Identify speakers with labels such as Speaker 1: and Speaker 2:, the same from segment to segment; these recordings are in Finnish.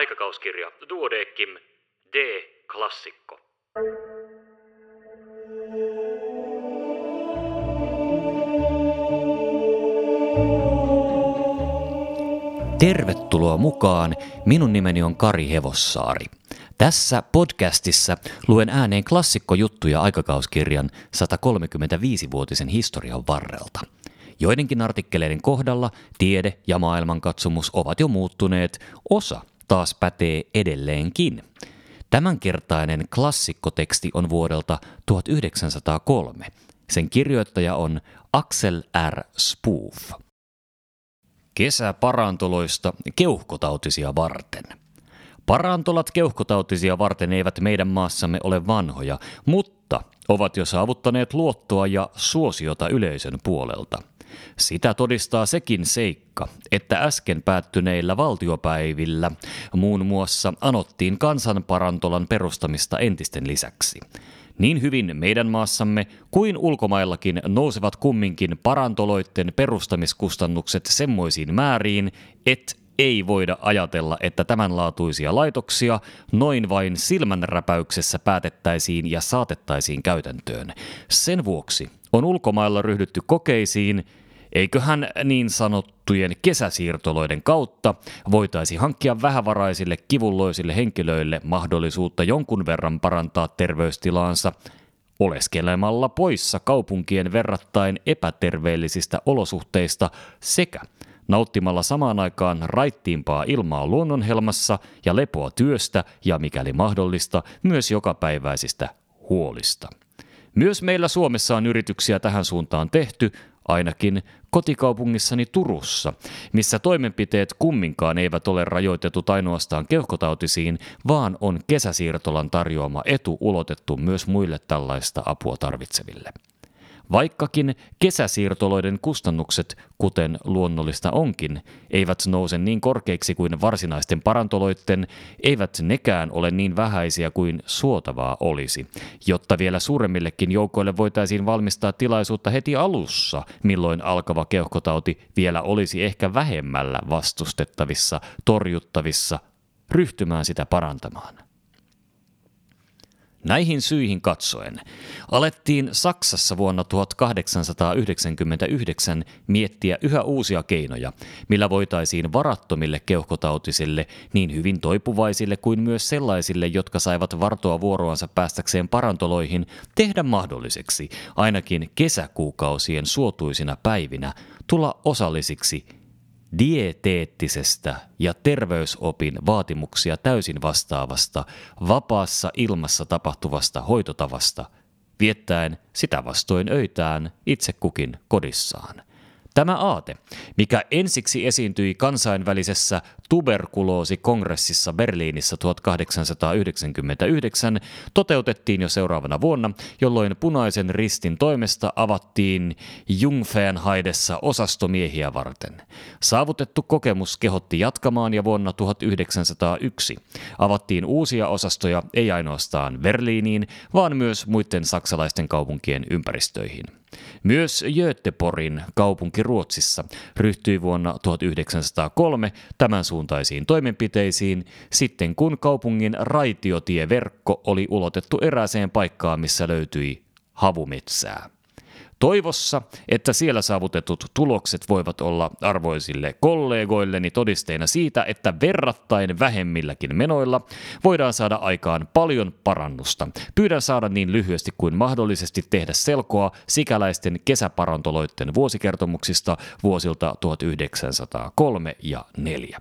Speaker 1: Aikakauskirja Duodeckim D. Klassikko. Tervetuloa mukaan. Minun nimeni on Kari Hevossaari. Tässä podcastissa luen ääneen klassikkojuttuja aikakauskirjan 135-vuotisen historian varrelta. Joidenkin artikkeleiden kohdalla tiede ja maailmankatsomus ovat jo muuttuneet, osa taas pätee edelleenkin. Tämänkertainen klassikkoteksti on vuodelta 1903. Sen kirjoittaja on Axel R. Spoof. Kesäparantoloista keuhkotautisia varten. Parantolat keuhkotautisia varten eivät meidän maassamme ole vanhoja, mutta ovat jo saavuttaneet luottoa ja suosiota yleisön puolelta. Sitä todistaa sekin seikka, että äsken päättyneillä valtiopäivillä muun muassa anottiin kansanparantolan perustamista entisten lisäksi. Niin hyvin meidän maassamme kuin ulkomaillakin nousevat kumminkin parantoloitten perustamiskustannukset semmoisiin määriin, että ei voida ajatella, että tämänlaatuisia laitoksia noin vain silmänräpäyksessä päätettäisiin ja saatettaisiin käytäntöön. Sen vuoksi on ulkomailla ryhdytty kokeisiin, eiköhän niin sanottujen kesäsiirtoloiden kautta voitaisi hankkia vähävaraisille kivulloisille henkilöille mahdollisuutta jonkun verran parantaa terveystilaansa oleskelemalla poissa kaupunkien verrattain epäterveellisistä olosuhteista sekä nauttimalla samaan aikaan raittiimpaa ilmaa luonnonhelmassa ja lepoa työstä ja mikäli mahdollista myös jokapäiväisistä huolista. Myös meillä Suomessa on yrityksiä tähän suuntaan tehty, ainakin kotikaupungissani Turussa, missä toimenpiteet kumminkaan eivät ole rajoitetut ainoastaan keuhkotautisiin, vaan on kesäsiirtolan tarjoama etu ulotettu myös muille tällaista apua tarvitseville. Vaikkakin kesäsiirtoloiden kustannukset, kuten luonnollista onkin, eivät nouse niin korkeiksi kuin varsinaisten parantoloitten, eivät nekään ole niin vähäisiä kuin suotavaa olisi, jotta vielä suuremmillekin joukoille voitaisiin valmistaa tilaisuutta heti alussa, milloin alkava keuhkotauti vielä olisi ehkä vähemmällä vastustettavissa, torjuttavissa, ryhtymään sitä parantamaan. Näihin syihin katsoen. Alettiin Saksassa vuonna 1899 miettiä yhä uusia keinoja, millä voitaisiin varattomille keuhkotautisille, niin hyvin toipuvaisille kuin myös sellaisille, jotka saivat vartoa vuoroansa päästäkseen parantoloihin, tehdä mahdolliseksi ainakin kesäkuukausien suotuisina päivinä tulla osallisiksi dieteettisestä ja terveysopin vaatimuksia täysin vastaavasta, vapaassa ilmassa tapahtuvasta hoitotavasta, viettäen sitä vastoin öitään itse kukin kodissaan. Tämä aate, mikä ensiksi esiintyi kansainvälisessä tuberkuloosikongressissa Berliinissä 1899, toteutettiin jo seuraavana vuonna, jolloin punaisen ristin toimesta avattiin Jungfernheidessa osastomiehiä varten. Saavutettu kokemus kehotti jatkamaan ja vuonna 1901 avattiin uusia osastoja ei ainoastaan Berliiniin, vaan myös muiden saksalaisten kaupunkien ympäristöihin. Myös Göteborgin kaupunki Ruotsissa ryhtyi vuonna 1903 tämän suuntaisiin toimenpiteisiin sitten kun kaupungin raitiotieverkko oli ulotettu erääseen paikkaan, missä löytyi havumetsää. Toivossa, että siellä saavutetut tulokset voivat olla arvoisille kollegoilleni todisteena siitä, että verrattain vähemmilläkin menoilla voidaan saada aikaan paljon parannusta. Pyydän saada niin lyhyesti kuin mahdollisesti tehdä selkoa sikäläisten kesäparantoloiden vuosikertomuksista vuosilta 1903 ja 4.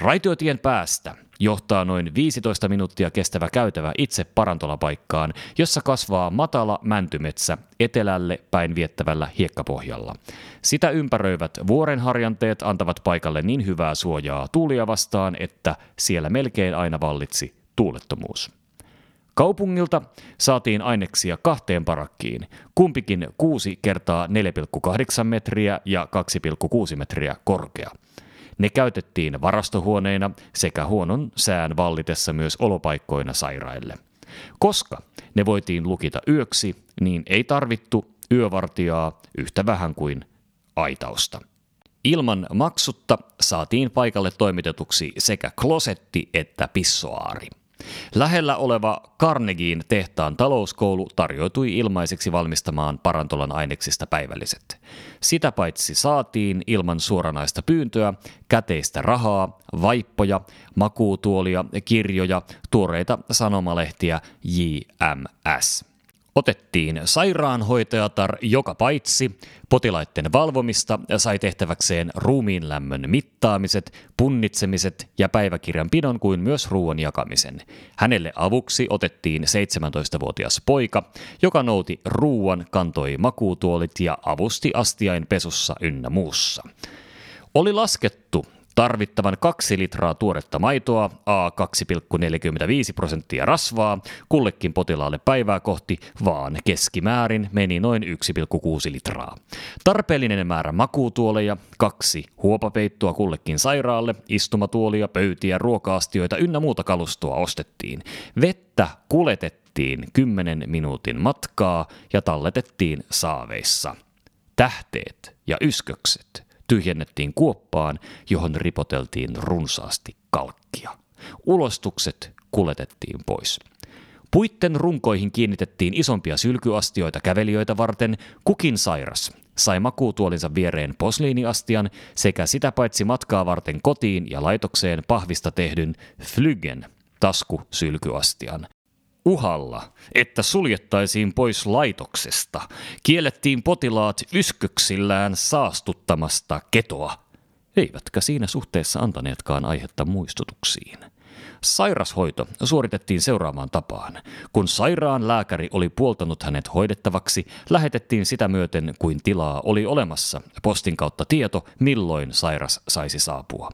Speaker 1: Raitiotien päästä johtaa noin 15 minuuttia kestävä käytävä itse parantolapaikkaan, jossa kasvaa matala mäntymetsä etelälle päin viettävällä hiekkapohjalla. Sitä ympäröivät vuorenharjanteet antavat paikalle niin hyvää suojaa tuulia vastaan, että siellä melkein aina vallitsi tuulettomuus. Kaupungilta saatiin aineksia kahteen parakkiin, kumpikin 6 kertaa 4,8 metriä ja 2,6 metriä korkea. Ne käytettiin varastohuoneina sekä huonon sään vallitessa myös olopaikkoina sairaille. Koska ne voitiin lukita yöksi, niin ei tarvittu yövartijaa yhtä vähän kuin aitausta. Ilman maksutta saatiin paikalle toimitetuksi sekä klosetti että pissoaari. Lähellä oleva Carnegien tehtaan talouskoulu tarjoutui ilmaiseksi valmistamaan parantolan aineksista päivälliset. Sitä paitsi saatiin ilman suoranaista pyyntöä käteistä rahaa, vaippoja, makuutuolia, kirjoja, tuoreita sanomalehtiä JMS. Otettiin sairaanhoitajatar joka paitsi, potilaiden valvomista sai tehtäväkseen ruumiin lämmön mittaamiset, punnitsemiset ja päiväkirjan pidon kuin myös ruoan jakamisen. Hänelle avuksi otettiin 17-vuotias poika, joka nouti ruuan, kantoi makuutuolit ja avusti astiain pesussa ynnä muussa. Oli laskettu, tarvittavan 2 litraa tuoretta maitoa, A 2,45 prosenttia rasvaa, kullekin potilaalle päivää kohti, vaan keskimäärin meni noin 1,6 litraa. Tarpeellinen määrä makuutuoleja, kaksi huopapeittoa kullekin sairaalle, istumatuolia, pöytiä, ruokaastioita ynnä muuta kalustoa ostettiin. Vettä kuletettiin 10 minuutin matkaa ja talletettiin saaveissa. Tähteet ja yskökset tyhjennettiin kuoppaan, johon ripoteltiin runsaasti kalkkia. Ulostukset kuletettiin pois. Puitten runkoihin kiinnitettiin isompia sylkyastioita kävelijöitä varten, kukin sairas sai makuutuolinsa viereen posliiniastian sekä sitä paitsi matkaa varten kotiin ja laitokseen pahvista tehdyn flygen taskusylkyastian, uhalla, että suljettaisiin pois laitoksesta, kiellettiin potilaat ysköksillään saastuttamasta ketoa, eivätkä siinä suhteessa antaneetkaan aihetta muistutuksiin. Sairashoito suoritettiin seuraamaan tapaan. Kun sairaan lääkäri oli puoltanut hänet hoidettavaksi, lähetettiin sitä myöten kuin tilaa oli olemassa, postin kautta tieto, milloin sairas saisi saapua.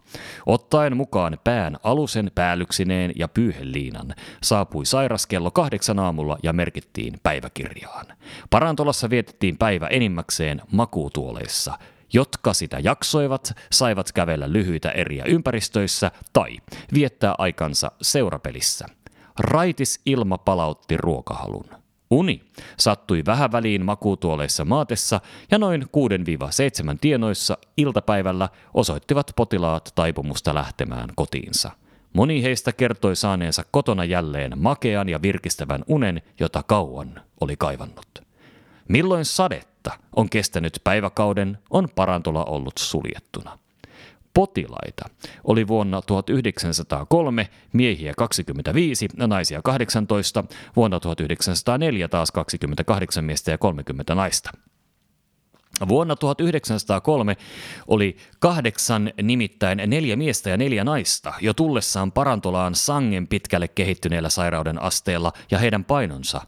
Speaker 1: Ottaen mukaan pään alusen päällyksineen ja pyyheliinan, saapui sairas kello kahdeksan aamulla ja merkittiin päiväkirjaan. Parantolassa vietettiin päivä enimmäkseen makuutuoleissa – jotka sitä jaksoivat, saivat kävellä lyhyitä eriä ympäristöissä tai viettää aikansa seurapelissä. Raitis ilma palautti ruokahalun. Uni sattui vähän väliin makuutuoleissa maatessa ja noin 6-7 tienoissa iltapäivällä osoittivat potilaat taipumusta lähtemään kotiinsa. Moni heistä kertoi saaneensa kotona jälleen makean ja virkistävän unen, jota kauan oli kaivannut. Milloin sade vuotta on kestänyt päiväkauden, on parantola ollut suljettuna. Potilaita oli vuonna 1903 miehiä 25, naisia 18, vuonna 1904 taas 28 miestä ja 30 naista. Vuonna 1903 oli kahdeksan nimittäin neljä miestä ja neljä naista jo tullessaan parantolaan sangen pitkälle kehittyneellä sairauden asteella ja heidän painonsa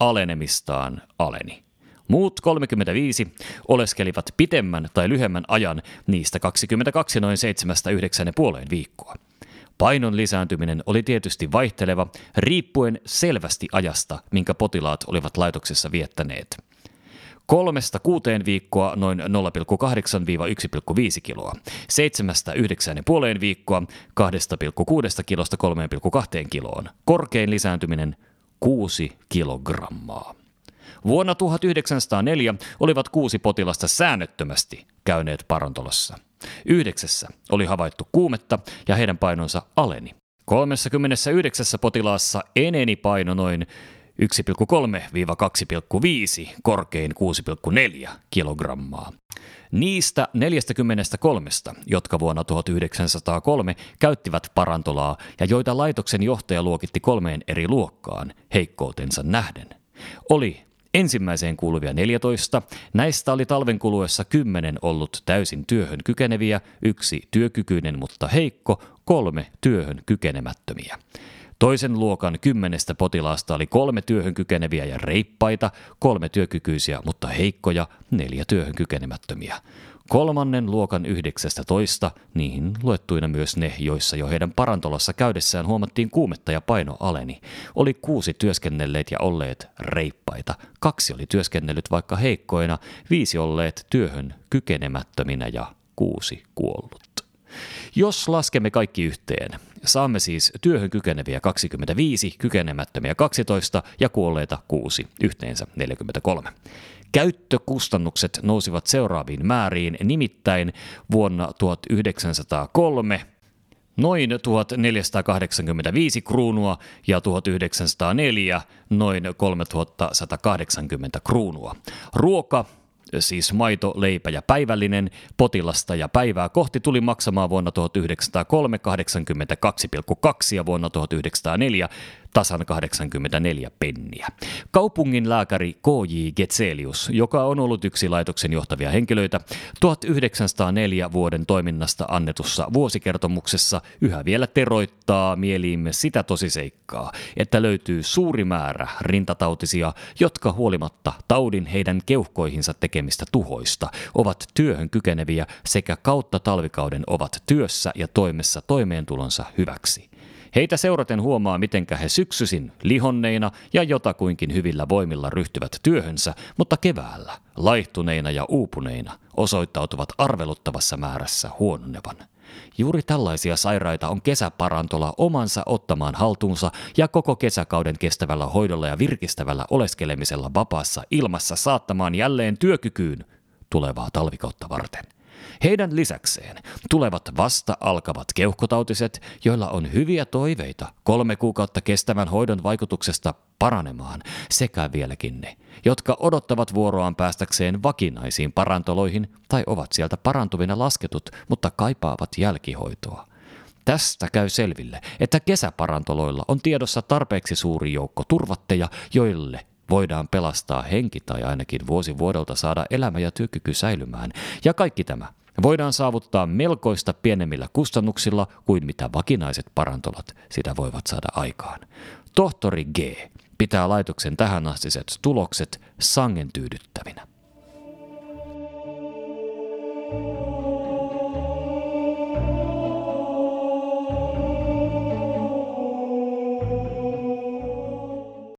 Speaker 1: alenemistaan aleni. Muut 35 oleskelivat pitemmän tai lyhemmän ajan, niistä 22 noin 7-9,5 viikkoa. Painon lisääntyminen oli tietysti vaihteleva, riippuen selvästi ajasta, minkä potilaat olivat laitoksessa viettäneet. Kolmesta kuuteen viikkoa noin 0,8-1,5 kiloa, seitsemästä yhdeksään puoleen viikkoa 2,6 kilosta 3,2 kiloon. Korkein lisääntyminen 6 kilogrammaa. Vuonna 1904 olivat kuusi potilasta säännöttömästi käyneet parantolassa. Yhdeksässä oli havaittu kuumetta ja heidän painonsa aleni. 39 potilaassa eneni paino noin 1,3-2,5, korkein 6,4 kilogrammaa. Niistä 43, jotka vuonna 1903 käyttivät parantolaa ja joita laitoksen johtaja luokitti kolmeen eri luokkaan heikkoutensa nähden, oli Ensimmäiseen kuuluvia 14, näistä oli talven kuluessa 10 ollut täysin työhön kykeneviä, yksi työkykyinen mutta heikko, kolme työhön kykenemättömiä. Toisen luokan kymmenestä potilaasta oli kolme työhön kykeneviä ja reippaita, kolme työkykyisiä mutta heikkoja, neljä työhön kykenemättömiä. Kolmannen luokan 19, niihin luettuina myös ne, joissa jo heidän parantolossa käydessään huomattiin kuumetta ja paino aleni, oli kuusi työskennelleet ja olleet reippaita, kaksi oli työskennellyt vaikka heikkoina, viisi olleet työhön kykenemättöminä ja kuusi kuollut. Jos laskemme kaikki yhteen, saamme siis työhön kykeneviä 25, kykenemättömiä 12 ja kuolleita 6, yhteensä 43. Käyttökustannukset nousivat seuraaviin määriin, nimittäin vuonna 1903 noin 1485 kruunua ja 1904 noin 3180 kruunua. Ruoka siis maito, leipä ja päivällinen, potilasta ja päivää kohti tuli maksamaan vuonna 1903 82,2 ja vuonna 1904 tasan 84 penniä. Kaupungin lääkäri K.J. Getselius, joka on ollut yksi laitoksen johtavia henkilöitä, 1904 vuoden toiminnasta annetussa vuosikertomuksessa yhä vielä teroittaa mieliimme sitä tosiseikkaa, että löytyy suuri määrä rintatautisia, jotka huolimatta taudin heidän keuhkoihinsa tekemistä tuhoista ovat työhön kykeneviä sekä kautta talvikauden ovat työssä ja toimessa toimeentulonsa hyväksi. Heitä seuraten huomaa, mitenkä he syksysin lihonneina ja jotakuinkin hyvillä voimilla ryhtyvät työhönsä, mutta keväällä, laihtuneina ja uupuneina, osoittautuvat arveluttavassa määrässä huononevan. Juuri tällaisia sairaita on kesäparantola omansa ottamaan haltuunsa ja koko kesäkauden kestävällä hoidolla ja virkistävällä oleskelemisella vapaassa ilmassa saattamaan jälleen työkykyyn tulevaa talvikautta varten. Heidän lisäkseen tulevat vasta alkavat keuhkotautiset, joilla on hyviä toiveita kolme kuukautta kestävän hoidon vaikutuksesta paranemaan, sekä vieläkin ne, jotka odottavat vuoroaan päästäkseen vakinaisiin parantoloihin tai ovat sieltä parantuvina lasketut, mutta kaipaavat jälkihoitoa. Tästä käy selville, että kesäparantoloilla on tiedossa tarpeeksi suuri joukko turvatteja, joille voidaan pelastaa henki tai ainakin vuosi vuodelta saada elämä ja työkyky säilymään. Ja kaikki tämä voidaan saavuttaa melkoista pienemmillä kustannuksilla kuin mitä vakinaiset parantolat sitä voivat saada aikaan. Tohtori G pitää laitoksen tähänastiset tulokset sangen tyydyttävinä. thank you